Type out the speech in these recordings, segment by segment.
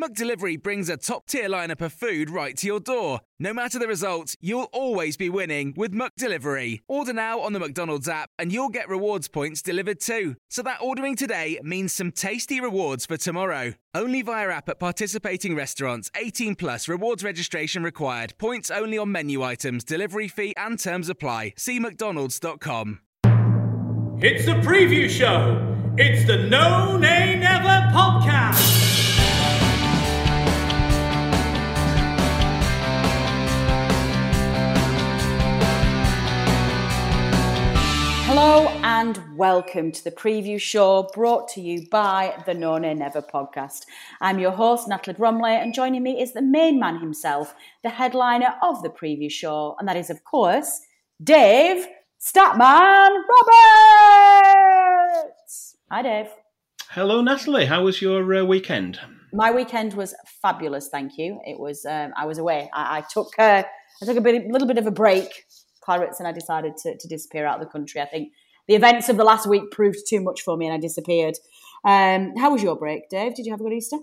McDelivery brings a top-tier lineup of food right to your door. No matter the result, you'll always be winning with McDelivery. Order now on the McDonald's app and you'll get rewards points delivered too. So that ordering today means some tasty rewards for tomorrow. Only via app at participating restaurants. 18 plus rewards registration required. Points only on menu items, delivery fee and terms apply. See mcdonalds.com. It's the preview show. It's the No Nay Never podcast. Hello and welcome to the preview show brought to you by the No Nay Never podcast. I'm your host, Natalie Bromley, and joining me is the main man himself, the headliner of the preview show, and that is, of course, Dave Statman Roberts. Hi, Dave. Hello, Natalie. How was your uh, weekend? My weekend was fabulous, thank you. It was. Um, I was away. I, I took. Uh, I took a bit, little bit of a break, Clarets, and I decided to, to disappear out of the country. I think the events of the last week proved too much for me, and I disappeared. Um, how was your break, Dave? Did you have a good Easter?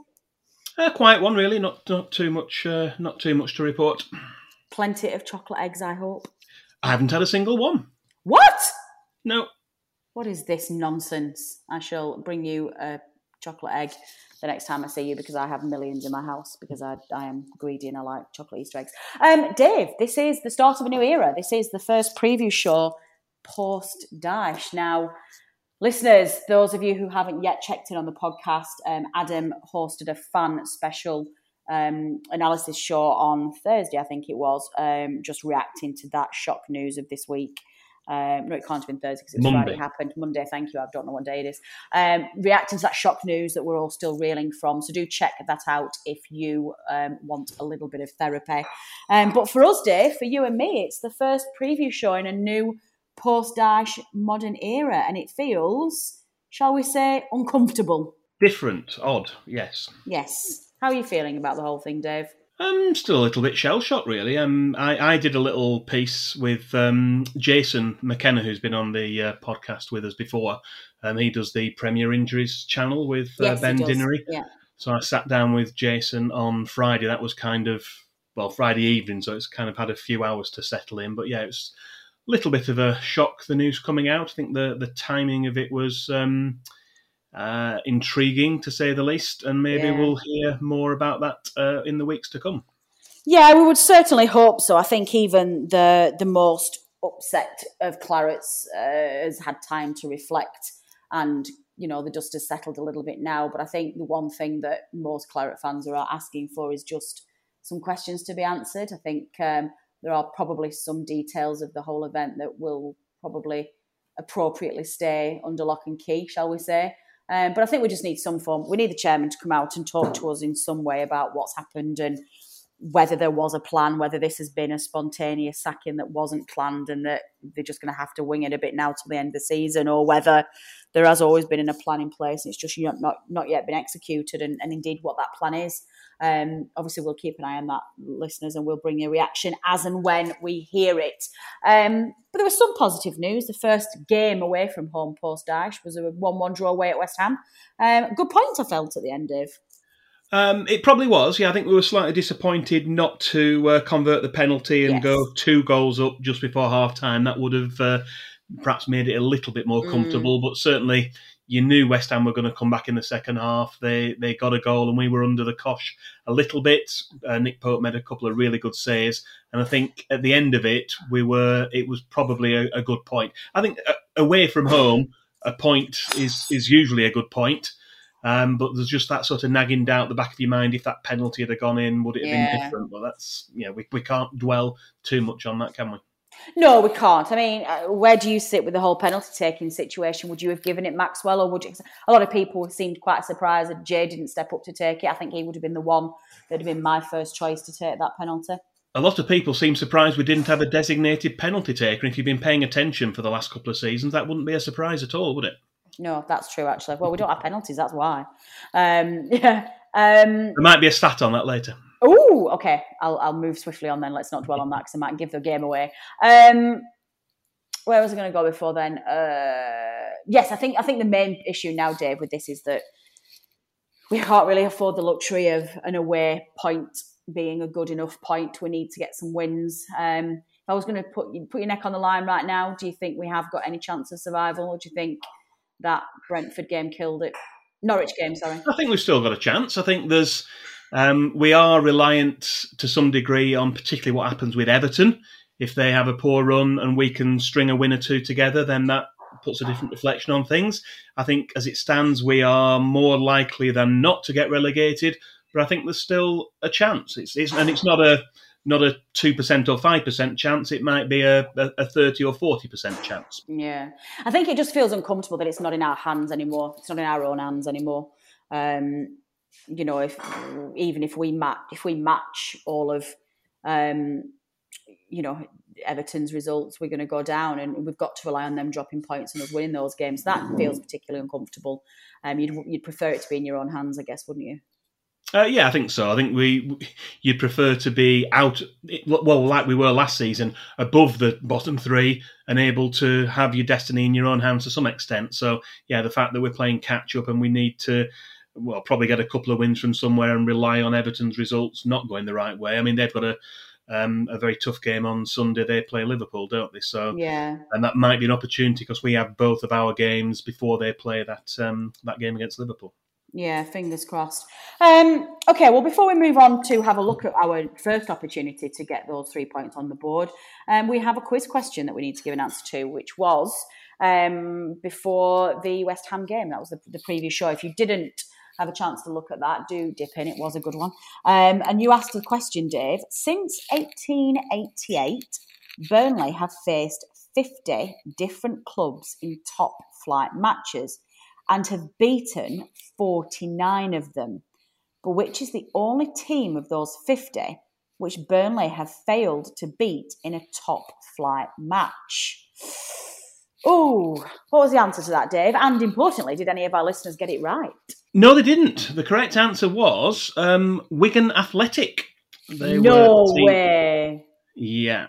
A quiet one, really. Not not too much. Uh, not too much to report. Plenty of chocolate eggs, I hope. I haven't had a single one. What? No. What is this nonsense? I shall bring you a chocolate egg the next time I see you because I have millions in my house because I, I am greedy and I like chocolate Easter eggs. Um, Dave, this is the start of a new era. This is the first preview show post Dyche. Now, listeners, those of you who haven't yet checked in on the podcast, um, Adam hosted a fun special um, analysis show on Thursday, I think it was, um, just reacting to that shock news of this week. Um, no, it can't have been Thursday because it was Monday. Friday. Happened Monday. Thank you. I don't know what day it is. Um, reacting to that shock news that we're all still reeling from. So do check that out if you um, want a little bit of therapy. Um, but for us, Dave, for you and me, it's the first preview show in a new post-Dyche modern era, and it feels, shall we say, uncomfortable. Different, odd, yes. Yes. How are you feeling about the whole thing, Dave? I'm still a little bit shell shocked, really. Um, I, I did a little piece with um, Jason McKenna, who's been on the uh, podcast with us before. Um, he does the Premier Injuries channel with uh, Yes, Ben. Dinnery. Yeah. So I sat down with Jason on Friday. That was kind of well Friday evening, so it's kind of had a few hours to settle in. But yeah, it's a little bit of a shock. The news coming out. I think the the timing of it was um, uh, intriguing to say the least, and maybe Yeah. we'll hear more about that uh, in the weeks to come. Yeah, we would certainly hope so. I think even the the most upset of Clarets uh, has had time to reflect, and you know the dust has settled a little bit now. But I think the one thing that most Claret fans are asking for is just some questions to be answered. I think um, there are probably some details of the whole event that will probably appropriately stay under lock and key, shall we say? Um, but I think we just need some form. We need the chairman to come out and talk to us in some way about what's happened and whether there was a plan, whether this has been a spontaneous sacking that wasn't planned and that they're just going to have to wing it a bit now till the end of the season, or whether there has always been a plan in place and it's just not not, not yet been executed, and, and indeed what that plan is. Um, obviously, we'll keep an eye on that, listeners, and we'll bring you a reaction as and when we hear it. Um, but there was some positive news. The first game away from home post Dyche was a 1 1 draw away at West Ham. Um, good point, I felt at the end, Dave. Um, it probably was. Yeah, I think we were slightly disappointed not to uh, convert the penalty and Yes. go two goals up just before half time. That would have uh, perhaps made it a little bit more comfortable, but certainly you knew West Ham were going to come back in the second half. They they got a goal and we were under the cosh a little bit. Uh, Nick Pope made a couple of really good saves, and I think at the end of it, we were. It was probably a, a good point. I think uh, away from home. a point is is usually a good point. Um, but there's just that sort of nagging doubt at the back of your mind if that penalty had gone in, would it have Yeah. been different? Well, that's yeah, we, we can't dwell too much on that, can we? No, we can't. I mean, uh, where do you sit with the whole penalty taking situation? Would you have given it Maxwell, or would you? A lot of people seemed quite surprised that Jay didn't step up to take it. I think he would have been the one that'd have been my first choice to take that penalty. A lot of people seem surprised we didn't have a designated penalty taker. If you've been paying attention for the last couple of seasons, that wouldn't be a surprise at all, would it? No, that's true. Actually, well, we don't have penalties. That's why. Um, yeah. Um, There might be a stat on that later. Oh, okay. I'll I'll move swiftly on then. Let's not dwell on that because I might give the game away. Um, where was I going to go before then? Uh, yes, I think I think the main issue now, Dave, with this is that we can't really afford the luxury of an away point being a good enough point. We need to get some wins. Um, if I was going to put put your neck on the line right now, do you think we have got any chance of survival, or do you think that Brentford game killed it? Norwich game, sorry. I think we've still got a chance. I think there's um, we are reliant to some degree on particularly what happens with Everton. If they have a poor run and we can string a win or two together, then that puts a different reflection on things. I think as it stands, we are more likely than not to get relegated, but I think there's still a chance. It's, it's and it's not a not a two percent or five percent chance. It might be a, a, a thirty or forty percent chance. Yeah, I think it just feels uncomfortable that it's not in our hands anymore. It's not in our own hands anymore. Um, you know, if even if we match, if we match all of, um, you know, Everton's results, we're going to go down, and we've got to rely on them dropping points and us winning those games. That feels particularly uncomfortable. Um, you'd you'd prefer it to be in your own hands, I guess, wouldn't you? Uh, yeah, I think so. I think we you'd prefer to be out, well, like we were last season, above the bottom three and able to have your destiny in your own hands to some extent. So, yeah, the fact that we're playing catch up and we need to, well, probably get a couple of wins from somewhere and rely on Everton's results not going the right way. I mean, they've got a um, a very tough game on Sunday. They play Liverpool, don't they? So, Yeah. and that might be an opportunity because we have both of our games before they play that um, that game against Liverpool. Yeah, fingers crossed. Um, okay, well, before we move on to have a look at our first opportunity to get those three points on the board, um, we have a quiz question that we need to give an answer to, which was um, before the West Ham game. That was the, the previous show. If you didn't have a chance to look at that, do dip in. It was a good one. Um, and you asked the question, Dave. Since 1888, Burnley have faced 50 different clubs in top flight matches and have beaten 49 of them. But which is the only team of those 50 which Burnley have failed to beat in a top flight match? Oh, what was the answer to that, Dave? And importantly, did any of our listeners get it right? No, they didn't. The correct answer was um, Wigan Athletic. They no were the way. Yeah.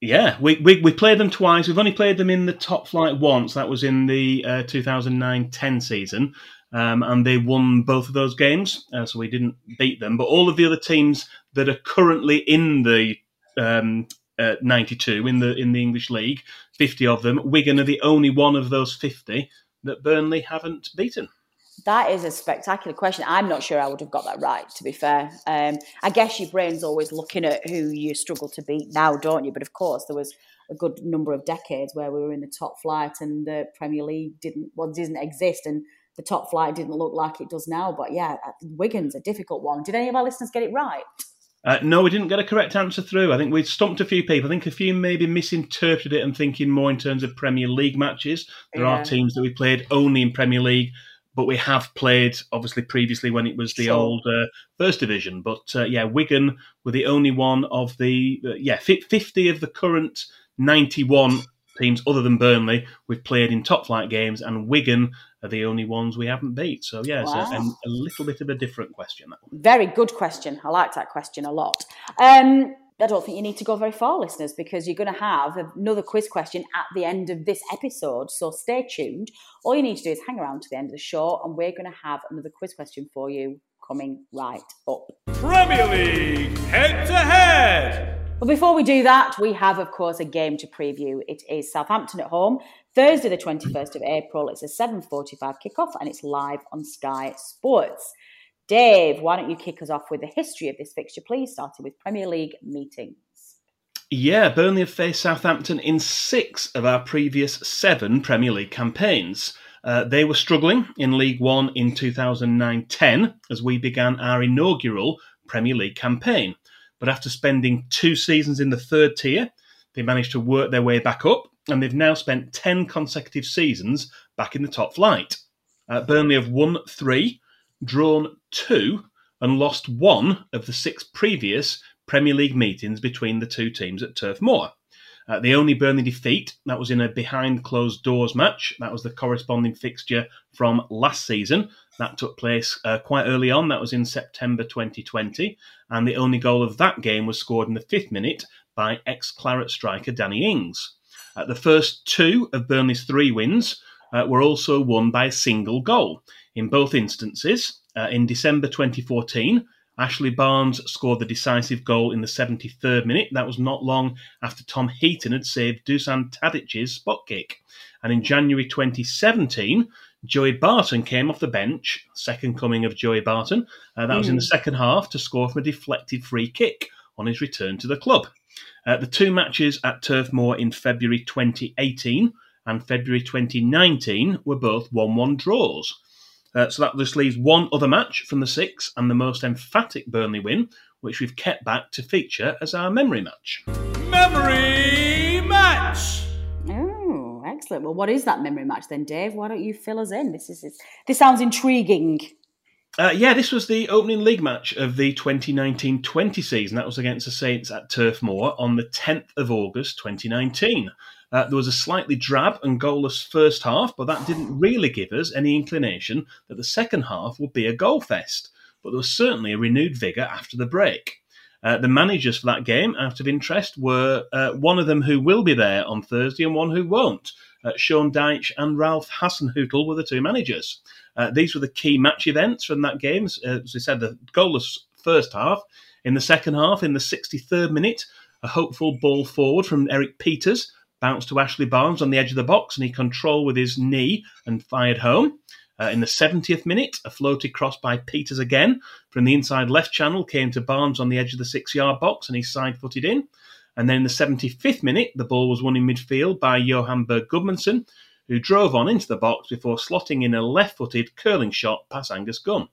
Yeah, we, we we played them twice. We've only played them in the top flight once. That was in the uh, 2009-10 season, um, and they won both of those games. Uh, so we didn't beat them. But all of the other teams that are currently in the um, uh, 92 in the in the English league, 50 of them, Wigan are the only one of those 50 that Burnley haven't beaten. That is a spectacular question. I'm not sure I would have got that right, to be fair. Um, I guess your brain's always looking at who you struggle to beat now, don't you? But of course, there was a good number of decades where we were in the top flight and the Premier League didn't well didn't exist and the top flight didn't look like it does now. But yeah, Wigan's a difficult one. Did any of our listeners get it right? Uh, no, we didn't get a correct answer through. I think we stumped a few people. I think a few maybe misinterpreted it and thinking more in terms of Premier League matches. There Yeah. are teams that we played only in Premier League, but we have played obviously previously when it was the Sure. old uh, First Division. But uh, yeah, Wigan were the only one of the uh, yeah fifty of the current ninety-one teams other than Burnley we've played in top flight games, and Wigan are the only ones we haven't beat. So yeah, it's a, Wow. a, a little bit of a different question. That one. Very good question. I like that question a lot. Um, I don't think you need to go very far, listeners, because you're going to have another quiz question at the end of this episode. So stay tuned. All you need to do is hang around to the end of the show, and we're going to have another quiz question for you coming right up. Premier League head to head. But before we do that, we have, of course, a game to preview. It is Southampton at home, Thursday, the 21st of April. It's a 7.45 kickoff and it's live on Sky Sports. Dave, why don't you kick us off with the history of this fixture, please, starting with Premier League meetings? Yeah, Burnley have faced Southampton in six of our previous seven Premier League campaigns. Uh, they were struggling in League One in 2009 10 as we began our inaugural Premier League campaign. But after spending two seasons in the third tier, they managed to work their way back up, and they've now spent 10 consecutive seasons back in the top flight. Uh, Burnley have won three, drawn two, and lost one of the six previous Premier League meetings between the two teams at Turf Moor. Uh, the only Burnley defeat, that was in a behind closed doors match. That was the corresponding fixture from last season. That took place uh, quite early on. That was in September 2020. And the only goal of that game was scored in the fifth minute by ex Claret striker Danny Ings. Uh, the first two of Burnley's three wins uh, were also won by a single goal. In both instances, uh, in December 2014, Ashley Barnes scored the decisive goal in the 73rd minute. That was not long after Tom Heaton had saved Dusan Tadic's spot kick. And in January 2017, Joey Barton came off the bench, second coming of Joey Barton. Uh, that mm. was in the second half to score from a deflected free kick on his return to the club. Uh, the two matches at Turf Moor in February 2018 and February 2019 were both 1 1 draws. Uh, so that just leaves one other match from the six and the most emphatic Burnley win, which we've kept back to feature as our memory match. Memory match! Oh, excellent. Well, what is that memory match then, Dave? Why don't you fill us in? This is this sounds intriguing. Uh, yeah, this was the opening league match of the 2019-20 season. That was against the Saints at Turf Moor on the 10th of August 2019. Uh, there was a slightly drab and goalless first half, but that didn't really give us any inclination that the second half would be a goal fest. But there was certainly a renewed vigour after the break. Uh, the managers for that game, out of interest, were uh, one of them who will be there on Thursday and one who won't. Uh, Sean Dyche and Ralph Hasenhüttl were the two managers. Uh, these were the key match events from that game. Uh, as we said, the goalless first half. In the second half, in the 63rd minute, a hopeful ball forward from Erik Pieters bounced to Ashley Barnes on the edge of the box, and he controlled with his knee and fired home. Uh, in the 70th minute, a floated cross by Pieters again from the inside left channel came to Barnes on the edge of the six yard box, and he side footed in. And then in the 75th minute, the ball was won in midfield by Johann Berg Gudmundsson, who drove on into the box before slotting in a left footed curling shot past Angus Gunn.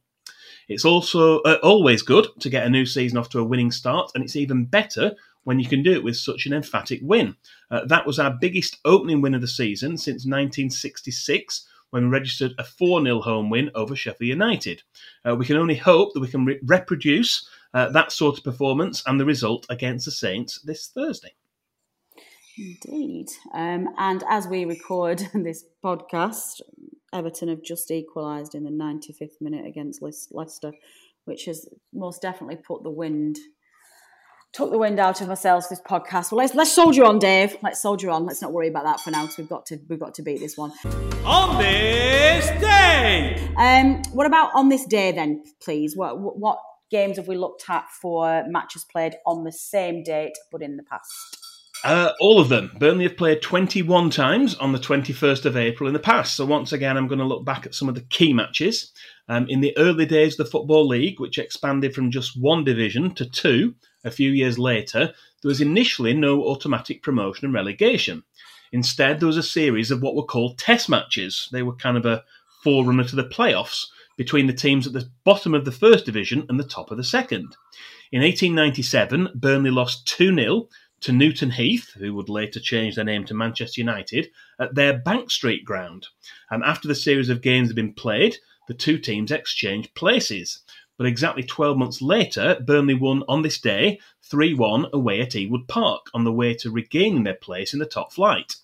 It's also uh, always good to get a new season off to a winning start, and it's even better when you can do it with such an emphatic win. Uh, that was our biggest opening win of the season since 1966 when we registered a 4 0 home win over Sheffield United. Uh, we can only hope that we can re- reproduce uh, that sort of performance and the result against the Saints this Thursday. Indeed. Um, and as we record this podcast, Everton have just equalised in the 95th minute against Leicester, which has most definitely put the wind took the wind out of ourselves this podcast. Well, let's let's soldier on, Dave. Let's soldier on. Let's not worry about that for now. Because we've got to we've got to beat this one. On this day. Um, what about on this day then, please? What what games have we looked at for matches played on the same date but in the past? Uh, all of them. Burnley have played 21 times on the 21st of April in the past. So, once again, I'm going to look back at some of the key matches. Um, in the early days of the Football League, which expanded from just one division to two a few years later, there was initially no automatic promotion and relegation. Instead, there was a series of what were called test matches. They were kind of a forerunner to the playoffs between the teams at the bottom of the first division and the top of the second. In 1897, Burnley lost 2 0 to Newton Heath, who would later change their name to Manchester United, at their Bank Street ground. And after the series of games had been played, the two teams exchanged places. But exactly 12 months later, Burnley won on this day 3 1 away at Ewood Park on the way to regaining their place in the top flight.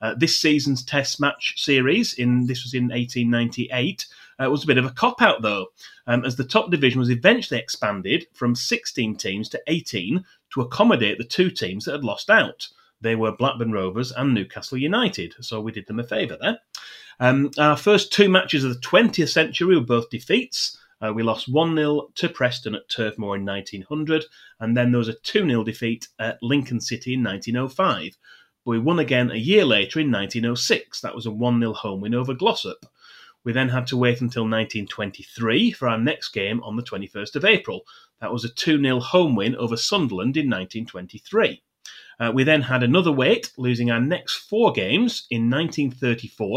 Uh, this season's Test match series, in this was in 1898, uh, was a bit of a cop out though, um, as the top division was eventually expanded from 16 teams to 18 to accommodate the two teams that had lost out. They were Blackburn Rovers and Newcastle United, so we did them a favour there. Um, our first two matches of the 20th century were both defeats. Uh, we lost 1 0 to Preston at Turf Moor in 1900, and then there was a 2 0 defeat at Lincoln City in 1905. But we won again a year later in 1906. That was a 1 0 home win over Glossop. We then had to wait until 1923 for our next game on the 21st of April. That was a 2 0 home win over Sunderland in 1923. Uh, we then had another wait, losing our next four games in 1934,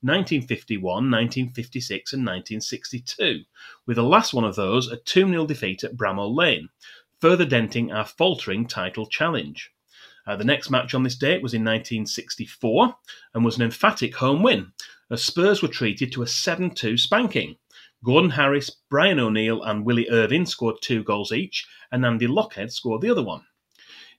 1951, 1956, and 1962, with the last one of those a 2 0 defeat at Bramall Lane, further denting our faltering title challenge. Uh, the next match on this date was in 1964 and was an emphatic home win, as Spurs were treated to a 7 2 spanking. Gordon Harris, Brian O'Neill, and Willie Irvine scored two goals each, and Andy Lochhead scored the other one.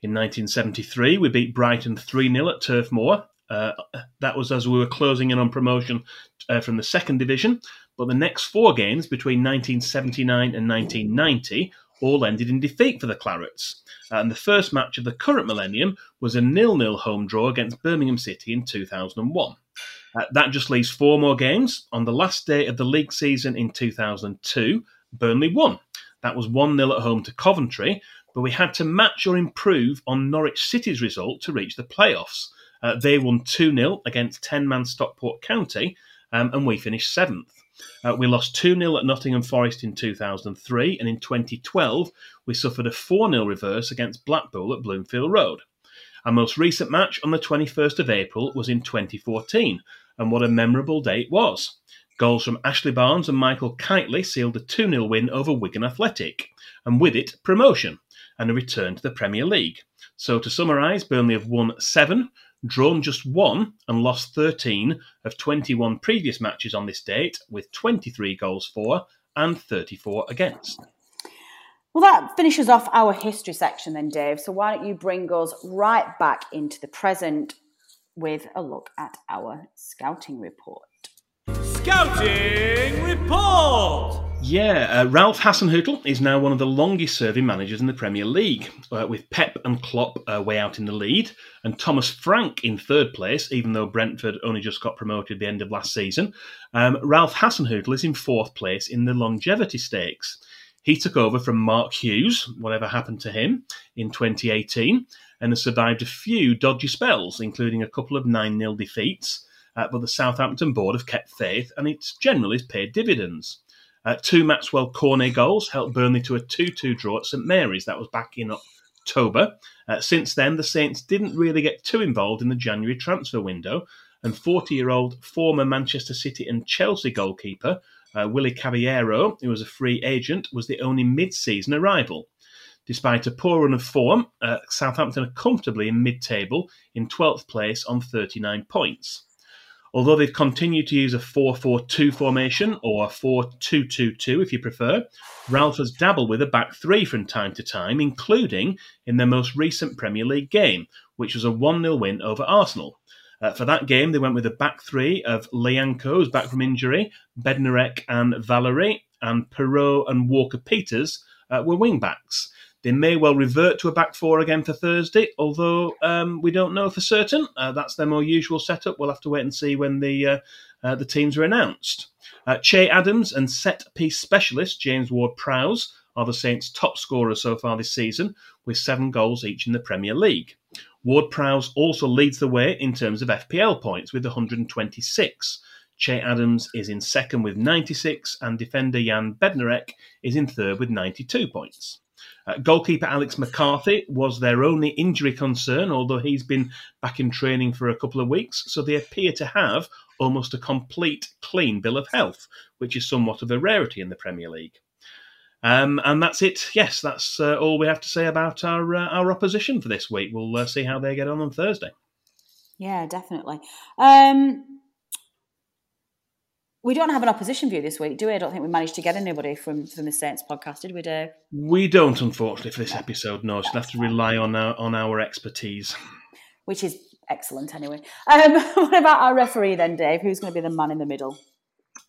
In 1973, we beat Brighton 3 0 at Turf Moor. Uh, that was as we were closing in on promotion uh, from the second division. But the next four games between 1979 and 1990 all ended in defeat for the Clarets. And the first match of the current millennium was a nil-nil home draw against Birmingham City in 2001. Uh, that just leaves four more games. On the last day of the league season in 2002, Burnley won. That was 1 0 at home to Coventry, but we had to match or improve on Norwich City's result to reach the playoffs. Uh, they won 2 0 against 10 man Stockport County, um, and we finished seventh. Uh, we lost 2 0 at Nottingham Forest in 2003, and in 2012, we suffered a 4 0 reverse against Blackpool at Bloomfield Road. Our most recent match on the 21st of April was in 2014, and what a memorable day it was. Goals from Ashley Barnes and Michael Kightly sealed a 2 0 win over Wigan Athletic, and with it, promotion and a return to the Premier League. So, to summarise, Burnley have won seven, drawn just one, and lost 13 of 21 previous matches on this date, with 23 goals for and 34 against. Well, that finishes off our history section then, Dave. So, why don't you bring us right back into the present with a look at our scouting report? Scouting report! Yeah, uh, Ralph Hasenhüttl is now one of the longest serving managers in the Premier League, uh, with Pep and Klopp uh, way out in the lead, and Thomas Frank in third place, even though Brentford only just got promoted at the end of last season. Um, Ralph Hasenhüttl is in fourth place in the longevity stakes. He took over from Mark Hughes, whatever happened to him, in 2018, and has survived a few dodgy spells, including a couple of 9 0 defeats. Uh, but the Southampton board have kept faith, and it's generally paid dividends. Uh, two Maxwell Cornet goals helped Burnley to a 2 2 draw at St Mary's. That was back in October. Uh, since then, the Saints didn't really get too involved in the January transfer window, and 40 year old former Manchester City and Chelsea goalkeeper uh, Willy Caballero, who was a free agent, was the only mid season arrival. Despite a poor run of form, uh, Southampton are comfortably in mid table in 12th place on 39 points. Although they've continued to use a 4 4 2 formation, or a 4 2 2 2 if you prefer, Ralph has dabbled with a back three from time to time, including in their most recent Premier League game, which was a 1 0 win over Arsenal. Uh, for that game, they went with a back three of Lyanco, who's back from injury, Bednarek and Valery, and Perraud and Walker Peters uh, were wing backs. They may well revert to a back four again for Thursday, although um, we don't know for certain. Uh, that's their more usual setup. We'll have to wait and see when the uh, uh, the teams are announced. Uh, che Adams and set piece specialist James Ward Prowse are the Saints' top scorers so far this season, with seven goals each in the Premier League. Ward Prowse also leads the way in terms of FPL points with 126. Che Adams is in second with 96, and defender Jan Bednarek is in third with 92 points. Uh, goalkeeper Alex McCarthy was their only injury concern, although he's been back in training for a couple of weeks, so they appear to have almost a complete clean bill of health, which is somewhat of a rarity in the Premier League. Um, and that's it. Yes, that's uh, all we have to say about our uh, our opposition for this week. We'll uh, see how they get on on Thursday. Yeah, definitely. Um, we don't have an opposition view this week, do we? I don't think we managed to get anybody from from the Saints podcast, did we, Dave? We don't, unfortunately, for this episode. No, so we'll have to rely on our on our expertise, which is excellent anyway. Um, what about our referee then, Dave? Who's going to be the man in the middle?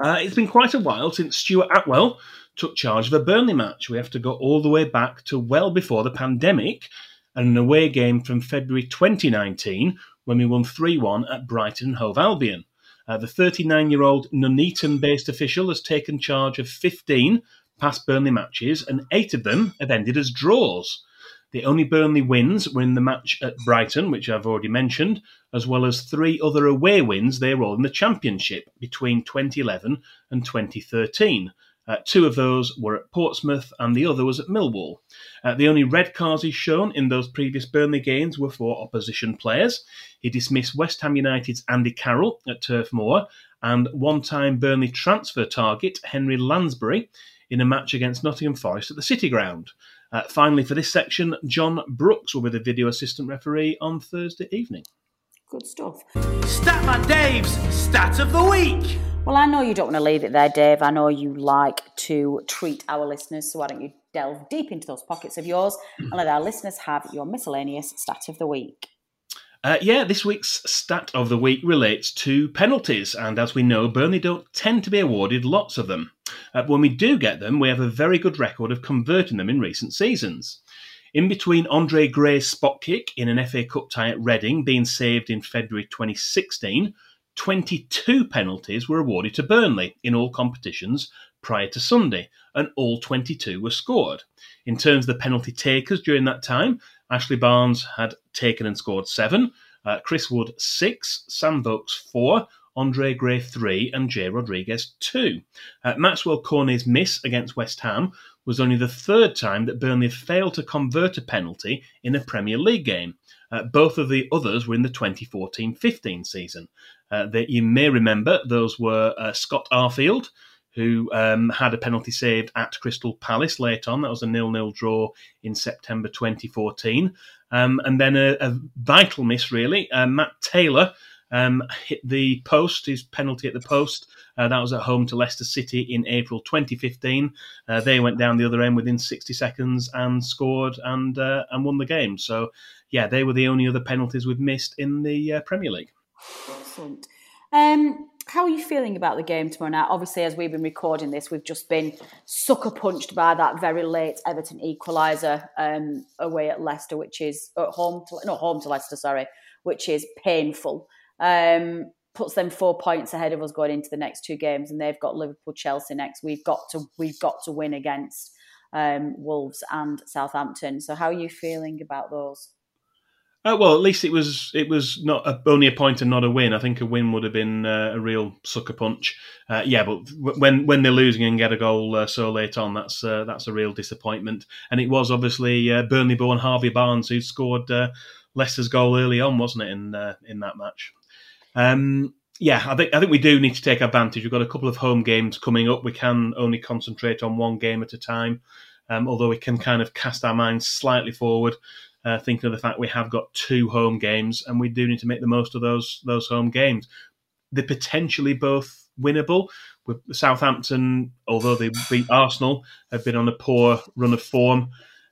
Uh, it's been quite a while since Stuart Atwell took charge of a Burnley match. We have to go all the way back to well before the pandemic and an away game from February 2019 when we won 3 1 at Brighton Hove Albion. Uh, the 39 year old Nuneaton based official has taken charge of 15 past Burnley matches, and eight of them have ended as draws. The only Burnley wins were in the match at Brighton, which I've already mentioned, as well as three other away wins. They were all in the Championship between 2011 and 2013. Uh, two of those were at Portsmouth, and the other was at Millwall. Uh, the only red cards he's shown in those previous Burnley games were for opposition players. He dismissed West Ham United's Andy Carroll at Turf Moor and one time Burnley transfer target Henry Lansbury in a match against Nottingham Forest at the City Ground. Uh, finally, for this section, John Brooks will be the video assistant referee on Thursday evening. Good stuff. Statman Dave's Stat of the Week. Well, I know you don't want to leave it there, Dave. I know you like to treat our listeners, so why don't you delve deep into those pockets of yours and let our listeners have your miscellaneous stat of the week? Uh, yeah, this week's stat of the week relates to penalties, and as we know, Burnley don't tend to be awarded lots of them. Uh, when we do get them, we have a very good record of converting them in recent seasons. In between Andre Gray's spot kick in an FA Cup tie at Reading being saved in February 2016, 22 penalties were awarded to Burnley in all competitions prior to Sunday, and all 22 were scored. In terms of the penalty takers during that time, Ashley Barnes had taken and scored seven, uh, Chris Wood six, Sam Vokes four, Andre Gray three, and Jay Rodriguez two. Uh, Maxwell Cornet's miss against West Ham was only the third time that Burnley failed to convert a penalty in a Premier League game. Uh, both of the others were in the 2014-15 season. Uh, that you may remember those were uh, Scott Arfield, who um, had a penalty saved at Crystal Palace late on. That was a nil-nil draw in September 2014. Um, and then a, a, vital miss, really. Uh, Matt Taylor um, hit the post, his penalty at the post. Uh, that was at home to Leicester City in April 2015. Uh, they went down the other end within 60 seconds and scored and uh, and won the game. So, yeah, they were the only other penalties we've missed in the uh, Premier League. Excellent. Um, how are you feeling about the game tomorrow night? Obviously, as we've been recording this, we've just been sucker punched by that very late Everton equaliser um, away at Leicester, which is at home to not home to Leicester, sorry, which is painful. Um, puts them four points ahead of us going into the next two games, and they've got Liverpool, Chelsea next. We've got to we've got to win against um, Wolves and Southampton. So, how are you feeling about those? Uh, well, at least it was it was not a, only a point and not a win. I think a win would have been uh, a real sucker punch. Uh, yeah, but when when they're losing and get a goal uh, so late on, that's uh, that's a real disappointment. And it was obviously uh, Burnley-born Harvey Barnes who scored Leicester's goal early on, wasn't it? In in that match. Um, yeah, I think I think we do need to take advantage. We've got a couple of home games coming up. We can only concentrate on one game at a time. Um, although we can kind of cast our minds slightly forward uh, thinking of the fact we have got two home games and we do need to make the most of those those home games. They're potentially both winnable. With Southampton, although they beat Arsenal, have been on a poor run of form.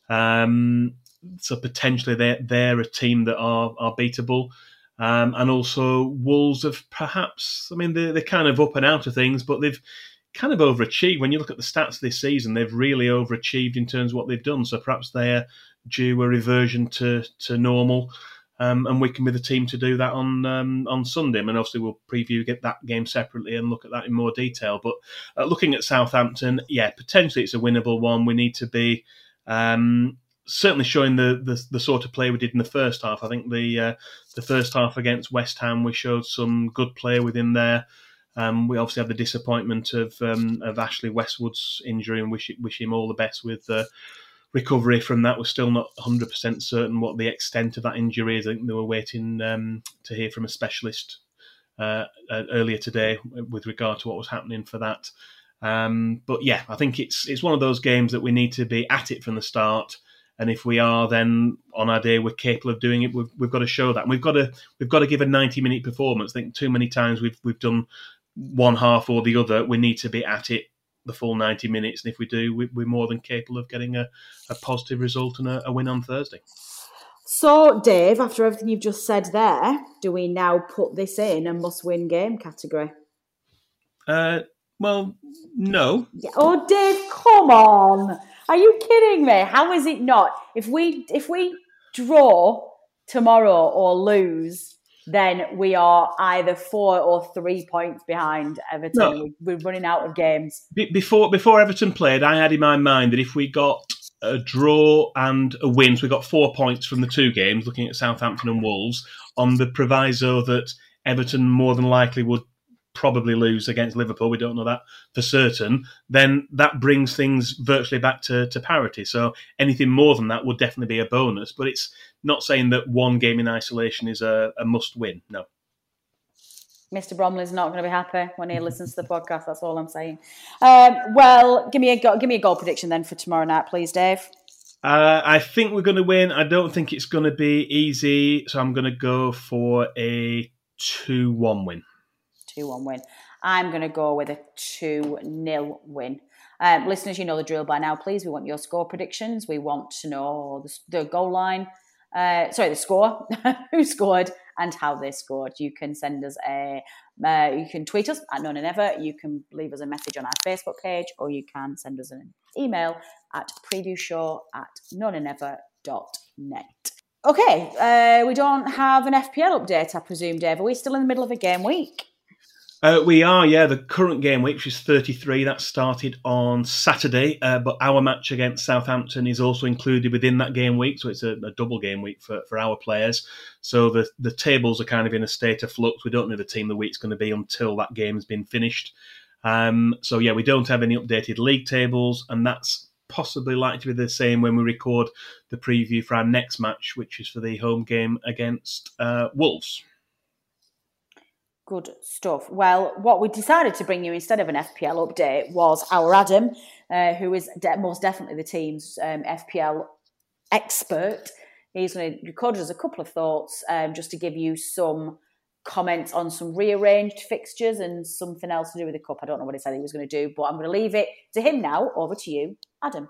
Um, so potentially they're, they're a team that are, are beatable. Um, and also Wolves have perhaps, I mean, they're, they're kind of up and out of things, but they've kind of overachieved. When you look at the stats this season, they've really overachieved in terms of what they've done. So perhaps they're due a reversion to to normal. Um, and we can be the team to do that on um, on Sunday. I mean, obviously we'll preview get that game separately and look at that in more detail. But uh, looking at Southampton, yeah, potentially it's a winnable one. We need to be um, certainly showing the, the, the sort of play we did in the first half. I think the uh, the first half against West Ham we showed some good play within there. Um, we obviously had the disappointment of um, of Ashley Westwood's injury and wish wish him all the best with. Uh, recovery from that. We're still not 100% certain what the extent of that injury is. I think they were waiting um, to hear from a specialist uh, uh, earlier today with regard to what was happening for that. Um, but yeah, I think it's it's one of those games that we need to be at it from the start. And if we are, then on our day we're capable of doing it. We've, we've got to show that. And we've got to we've got to give a ninety minute performance. I think too many times we've we've done one half or the other. We need to be at it the full 90 minutes. And if we do, we, are more than capable of getting a, a positive result and a, a, win on Thursday. So, Dave, after everything you've just said there, do we now put this in a must win game category? Uh, well, no. Oh, Dave, come on. Are you kidding me? How is it not? If we if we draw tomorrow or lose, then we are either four or three points behind Everton. No. We're running out of games. Before before Everton played, I had in my mind that if we got a draw and a win, so we got four points from the two games, looking at Southampton and Wolves, on the proviso that Everton more than likely would probably lose against Liverpool. We don't know that for certain. Then that brings things virtually back to, to parity. So anything more than that would definitely be a bonus. But it's not saying that one game in isolation is a, a must win. No. Mr. Bromley's not going to be happy when he listens to the podcast. That's all I'm saying. Um, well, give me a go- give me a goal prediction then for tomorrow night, please, Dave. Uh, I think we're going to win. I don't think it's going to be easy, so I'm going to go for a two-one win. 2 1 win. I'm going to go with a 2 0 win. Um, listeners, you know the drill by now. Please, we want your score predictions. We want to know the, the goal line, uh, sorry, the score, who scored, and how they scored. You can send us a, uh, you can tweet us at none and ever. You can leave us a message on our Facebook page, or you can send us an email at previewshow at nonaynever.net. Okay, uh, we don't have an FPL update, I presume, Dave. Are we still in the middle of a game week? Uh, we are, yeah. The current game week, which is 33, that started on Saturday, uh, but our match against Southampton is also included within that game week, so it's a, a, double game week for, for our players. So the, the tables are kind of in a state of flux. We don't know the team the week's going to be until that game's been finished. Um, so, yeah, we don't have any updated league tables, and that's possibly likely to be the same when we record the preview for our next match, which is for the home game against uh, Wolves. Good stuff. Well, what we decided to bring you instead of an FPL update was our Adam, uh, who is de- most definitely the team's um, FPL expert. He's going to record us a couple of thoughts um, just to give you some comments on some rearranged fixtures and something else to do with the cup. I don't know what he said he was going to do, but I'm going to leave it to him now. Over to you, Adam.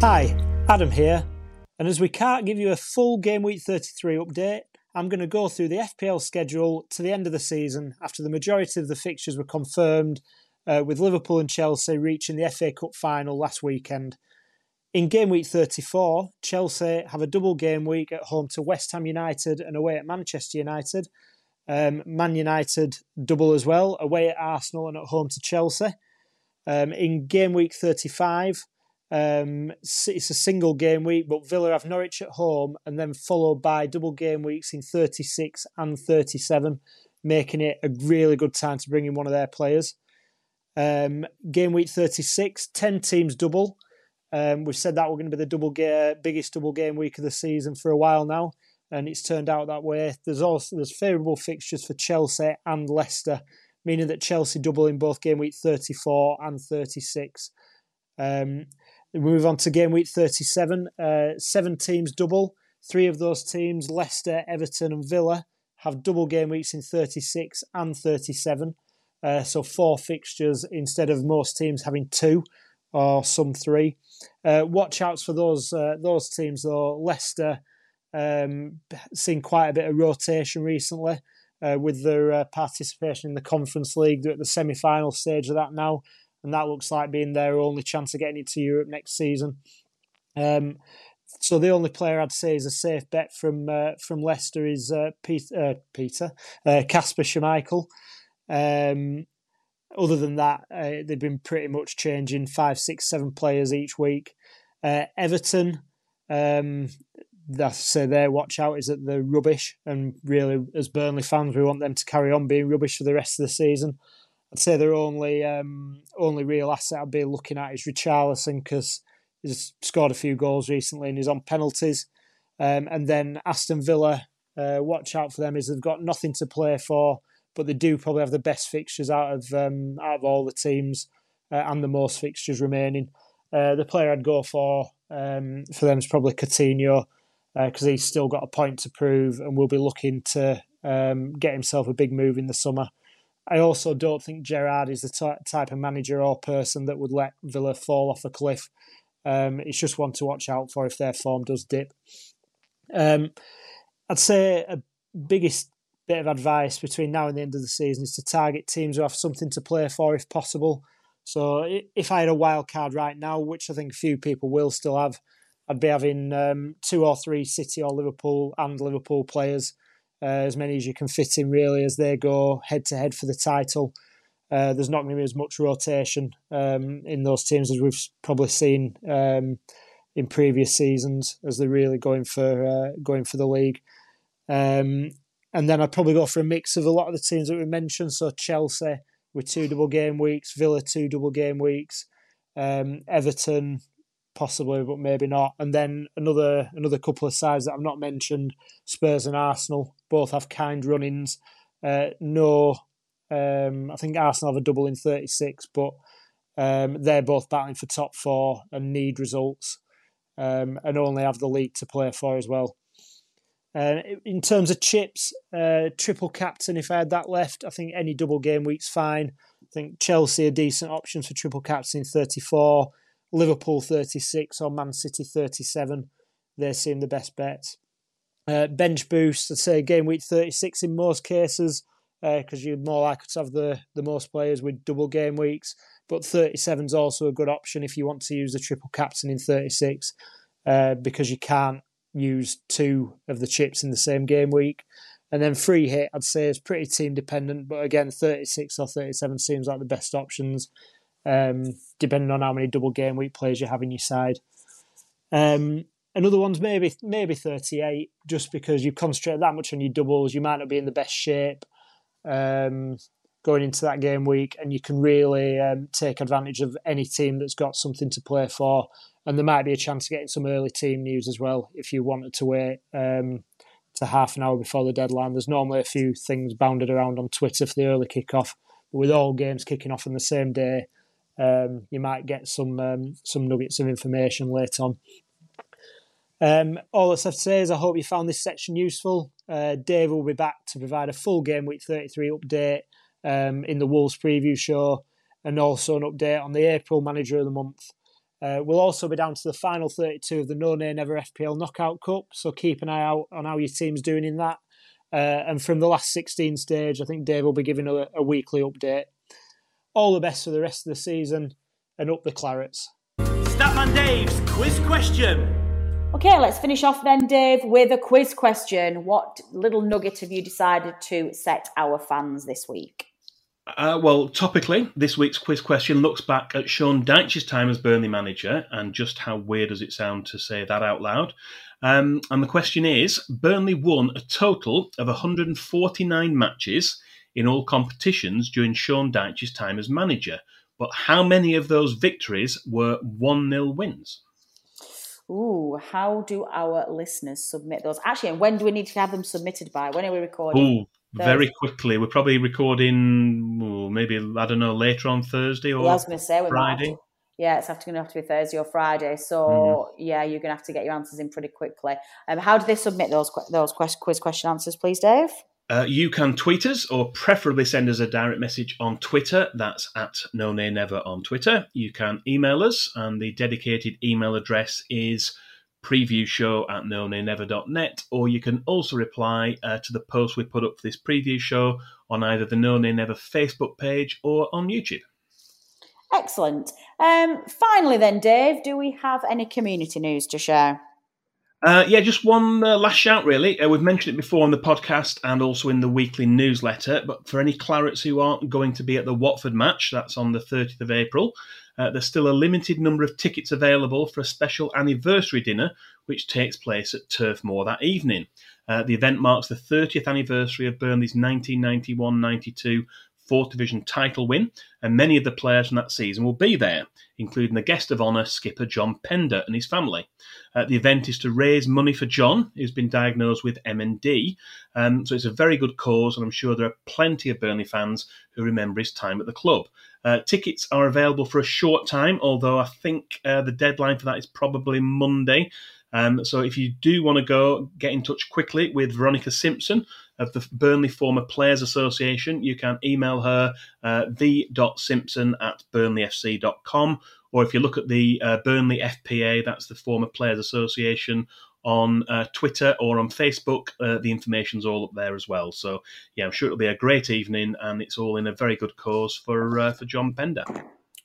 Hi, Adam here. And as we can't give you a full game week 33 update, I'm going to go through the FPL schedule to the end of the season after the majority of the fixtures were confirmed, uh, with Liverpool and Chelsea reaching the FA Cup final last weekend. In game week 34, Chelsea have a double game week at home to West Ham United and away at Manchester United. Um, Man United double as well, away at Arsenal and at home to Chelsea. Um, in game week 35, um, it's a single game week, but Villa have Norwich at home and then followed by double game weeks in 36 and 37, making it a really good time to bring in one of their players. Um, game week 36, 10 teams double. Um, we've said that we're going to be the double ga- biggest double game week of the season for a while now, and it's turned out that way. There's also there's favourable fixtures for Chelsea and Leicester, meaning that Chelsea double in both game week 34 and 36. Um, we move on to game week 37. Uh, seven teams double. Three of those teams, Leicester, Everton, and Villa, have double game weeks in 36 and 37. Uh, so four fixtures instead of most teams having two or some three. Uh, watch outs for those uh, those teams though. Leicester um, seen quite a bit of rotation recently uh, with their uh, participation in the Conference League. They're at the semi final stage of that now and that looks like being their only chance of getting into Europe next season. Um, so the only player I'd say is a safe bet from uh, from Leicester is uh, Peter uh, Peter Kasper uh, Schmeichel. Um, other than that, uh, they've been pretty much changing five, six, seven players each week. Uh, Everton, um, that's say their watch out is that they're rubbish, and really, as Burnley fans, we want them to carry on being rubbish for the rest of the season. I'd say their only um, only real asset I'd be looking at is Richarlison because he's scored a few goals recently and he's on penalties. Um, and then Aston Villa, uh, watch out for them is they've got nothing to play for, but they do probably have the best fixtures out of um, out of all the teams uh, and the most fixtures remaining. Uh, the player I'd go for um, for them is probably Coutinho because uh, he's still got a point to prove and will be looking to um, get himself a big move in the summer. I also don't think Gerrard is the t- type of manager or person that would let Villa fall off a cliff. Um, it's just one to watch out for if their form does dip. Um, I'd say a biggest bit of advice between now and the end of the season is to target teams who have something to play for if possible. So if I had a wild card right now, which I think few people will still have, I'd be having um, two or three City or Liverpool and Liverpool players uh, as many as you can fit in really as they go head to head for the title. Uh, there's not going to be as much rotation um, in those teams as we've probably seen um, in previous seasons as they're really going for uh, going for the league. Um, and then I'd probably go for a mix of a lot of the teams that we mentioned. So Chelsea with two double game weeks, Villa two double game weeks, um, Everton possibly, but maybe not. And then another another couple of sides that I've not mentioned, Spurs and Arsenal, both have kind runnings. Uh, no, um, I think Arsenal have a double in 36, but um, they're both battling for top four and need results um, and only have the league to play for as well. Uh, in terms of chips, uh, triple captain, if I had that left, I think any double game week's fine. I think Chelsea are decent options for triple captain 34, Liverpool 36, or Man City 37. They seem the best bets. Uh, bench boost, I'd say game week 36 in most cases, because uh, you're more likely to have the, the most players with double game weeks. But 37 is also a good option if you want to use the triple captain in 36, uh, because you can't use two of the chips in the same game week. And then free hit, I'd say, is pretty team dependent. But again, 36 or 37 seems like the best options, um, depending on how many double game week players you have in your side. Um, another one's maybe maybe 38, just because you concentrate that much on your doubles, you might not be in the best shape um, going into that game week, and you can really um, take advantage of any team that's got something to play for and there might be a chance of getting some early team news as well if you wanted to wait um, to half an hour before the deadline. There's normally a few things bounded around on Twitter for the early kickoff, but with all games kicking off on the same day, um, you might get some um, some nuggets of information later on. Um, all that's left to say is I hope you found this section useful. Uh, Dave will be back to provide a full game week 33 update um, in the Wolves preview show and also an update on the April manager of the month. Uh, we'll also be down to the final 32 of the No Nay Never FPL Knockout Cup, so keep an eye out on how your team's doing in that. Uh, and from the last 16 stage, I think Dave will be giving a, a weekly update. All the best for the rest of the season, and up the Clarets. Statman Dave's quiz question. Okay, let's finish off then, Dave, with a quiz question. What little nugget have you decided to set our fans this week? Uh, well, topically, this week's quiz question looks back at Sean Dyche's time as Burnley manager, and just how weird does it sound to say that out loud? Um, and the question is Burnley won a total of 149 matches in all competitions during Sean Dyche's time as manager, but how many of those victories were 1 0 wins? Ooh, how do our listeners submit those? Actually, and when do we need to have them submitted by? When are we recording? Ooh, very quickly. We're probably recording ooh, maybe I don't know later on Thursday or yeah, I was going to say Friday. To, yeah, it's going to have to be Thursday or Friday. So mm-hmm. yeah, you're going to have to get your answers in pretty quickly. Um, how do they submit those those quiz question answers, please, Dave? Uh, you can tweet us or preferably send us a direct message on Twitter. That's at No Nay Never on Twitter. You can email us, and the dedicated email address is preview show at nonaynever.net, or you can also reply uh, to the post we put up for this preview show on either the No Nay Never Facebook page or on YouTube. Excellent. Um, finally, then, Dave, do we have any community news to share? Uh, yeah, just one uh, last shout, really. Uh, we've mentioned it before on the podcast and also in the weekly newsletter. But for any Clarets who aren't going to be at the Watford match, that's on the 30th of April, uh, there's still a limited number of tickets available for a special anniversary dinner, which takes place at Turf Moor that evening. Uh, the event marks the 30th anniversary of Burnley's 1991 92 fourth division title win, and many of the players from that season will be there, including the guest of honour skipper John Pender and his family. Uh, the event is to raise money for John, who's been diagnosed with MND, um, so it's a very good cause, and I'm sure there are plenty of Burnley fans who remember his time at the club. Uh, tickets are available for a short time, although I think uh, the deadline for that is probably Monday. Um, so if you do want to go, get in touch quickly with Veronica Simpson of the Burnley Former Players Association. You can email her uh, v.simpson at burnleyfc.com. Or if you look at the uh, Burnley FPA, that's the Former Players Association, on uh, Twitter or on Facebook. Uh, the information's all up there as well. So yeah, I'm sure it'll be a great evening, and it's all in a very good cause for uh, for John Pender.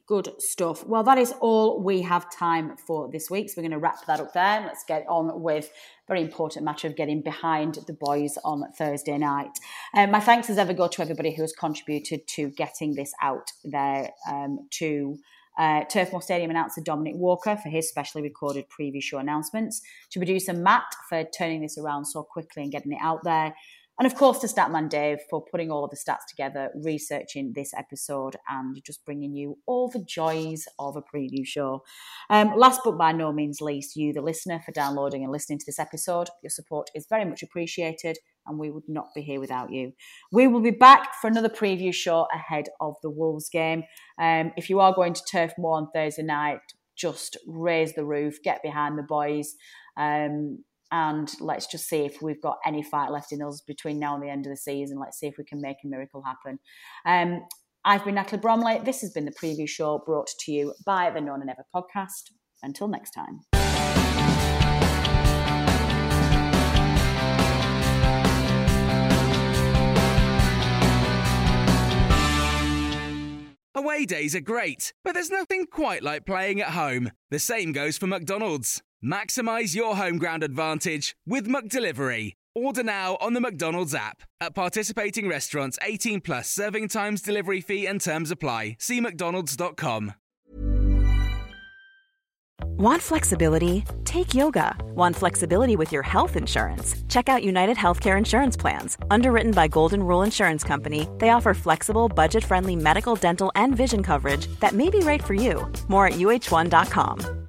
Good stuff. Well, that is all we have time for this week. So we're going to wrap that up there. Let's get on with very important matter of getting behind the boys on Thursday night. Um, my thanks as ever go to everybody who has contributed to getting this out there um, to uh, Turf Moor Stadium announcer Dominic Walker for his specially recorded preview show announcements, to producer Matt for turning this around so quickly and getting it out there, And of course, to Statman Dave for putting all of the stats together, researching this episode, and just bringing you all the joys of a preview show. Um, last but by no means least, you, the listener, for downloading and listening to this episode. Your support is very much appreciated, and we would not be here without you. We will be back for another preview show ahead of the Wolves game. Um, if you are going to Turf Moor on Thursday night, just raise the roof, get behind the boys. Um, and let's just see if we've got any fight left in us between now and the end of the season. Let's see if we can make a miracle happen. Um, I've been Natalie Bromley. This has been the preview show brought to you by the No Nay Never podcast. Until next time. Away days are great, but there's nothing quite like playing at home. The same goes for McDonald's. Maximize your home ground advantage with McDelivery. Order now on the McDonald's app. At participating restaurants, 18 plus serving times, delivery fee, and terms apply. See McDonald's.com. Want flexibility? Take yoga. Want flexibility with your health insurance? Check out United Healthcare Insurance Plans. Underwritten by Golden Rule Insurance Company, they offer flexible, budget friendly medical, dental, and vision coverage that may be right for you. More at uh1.com.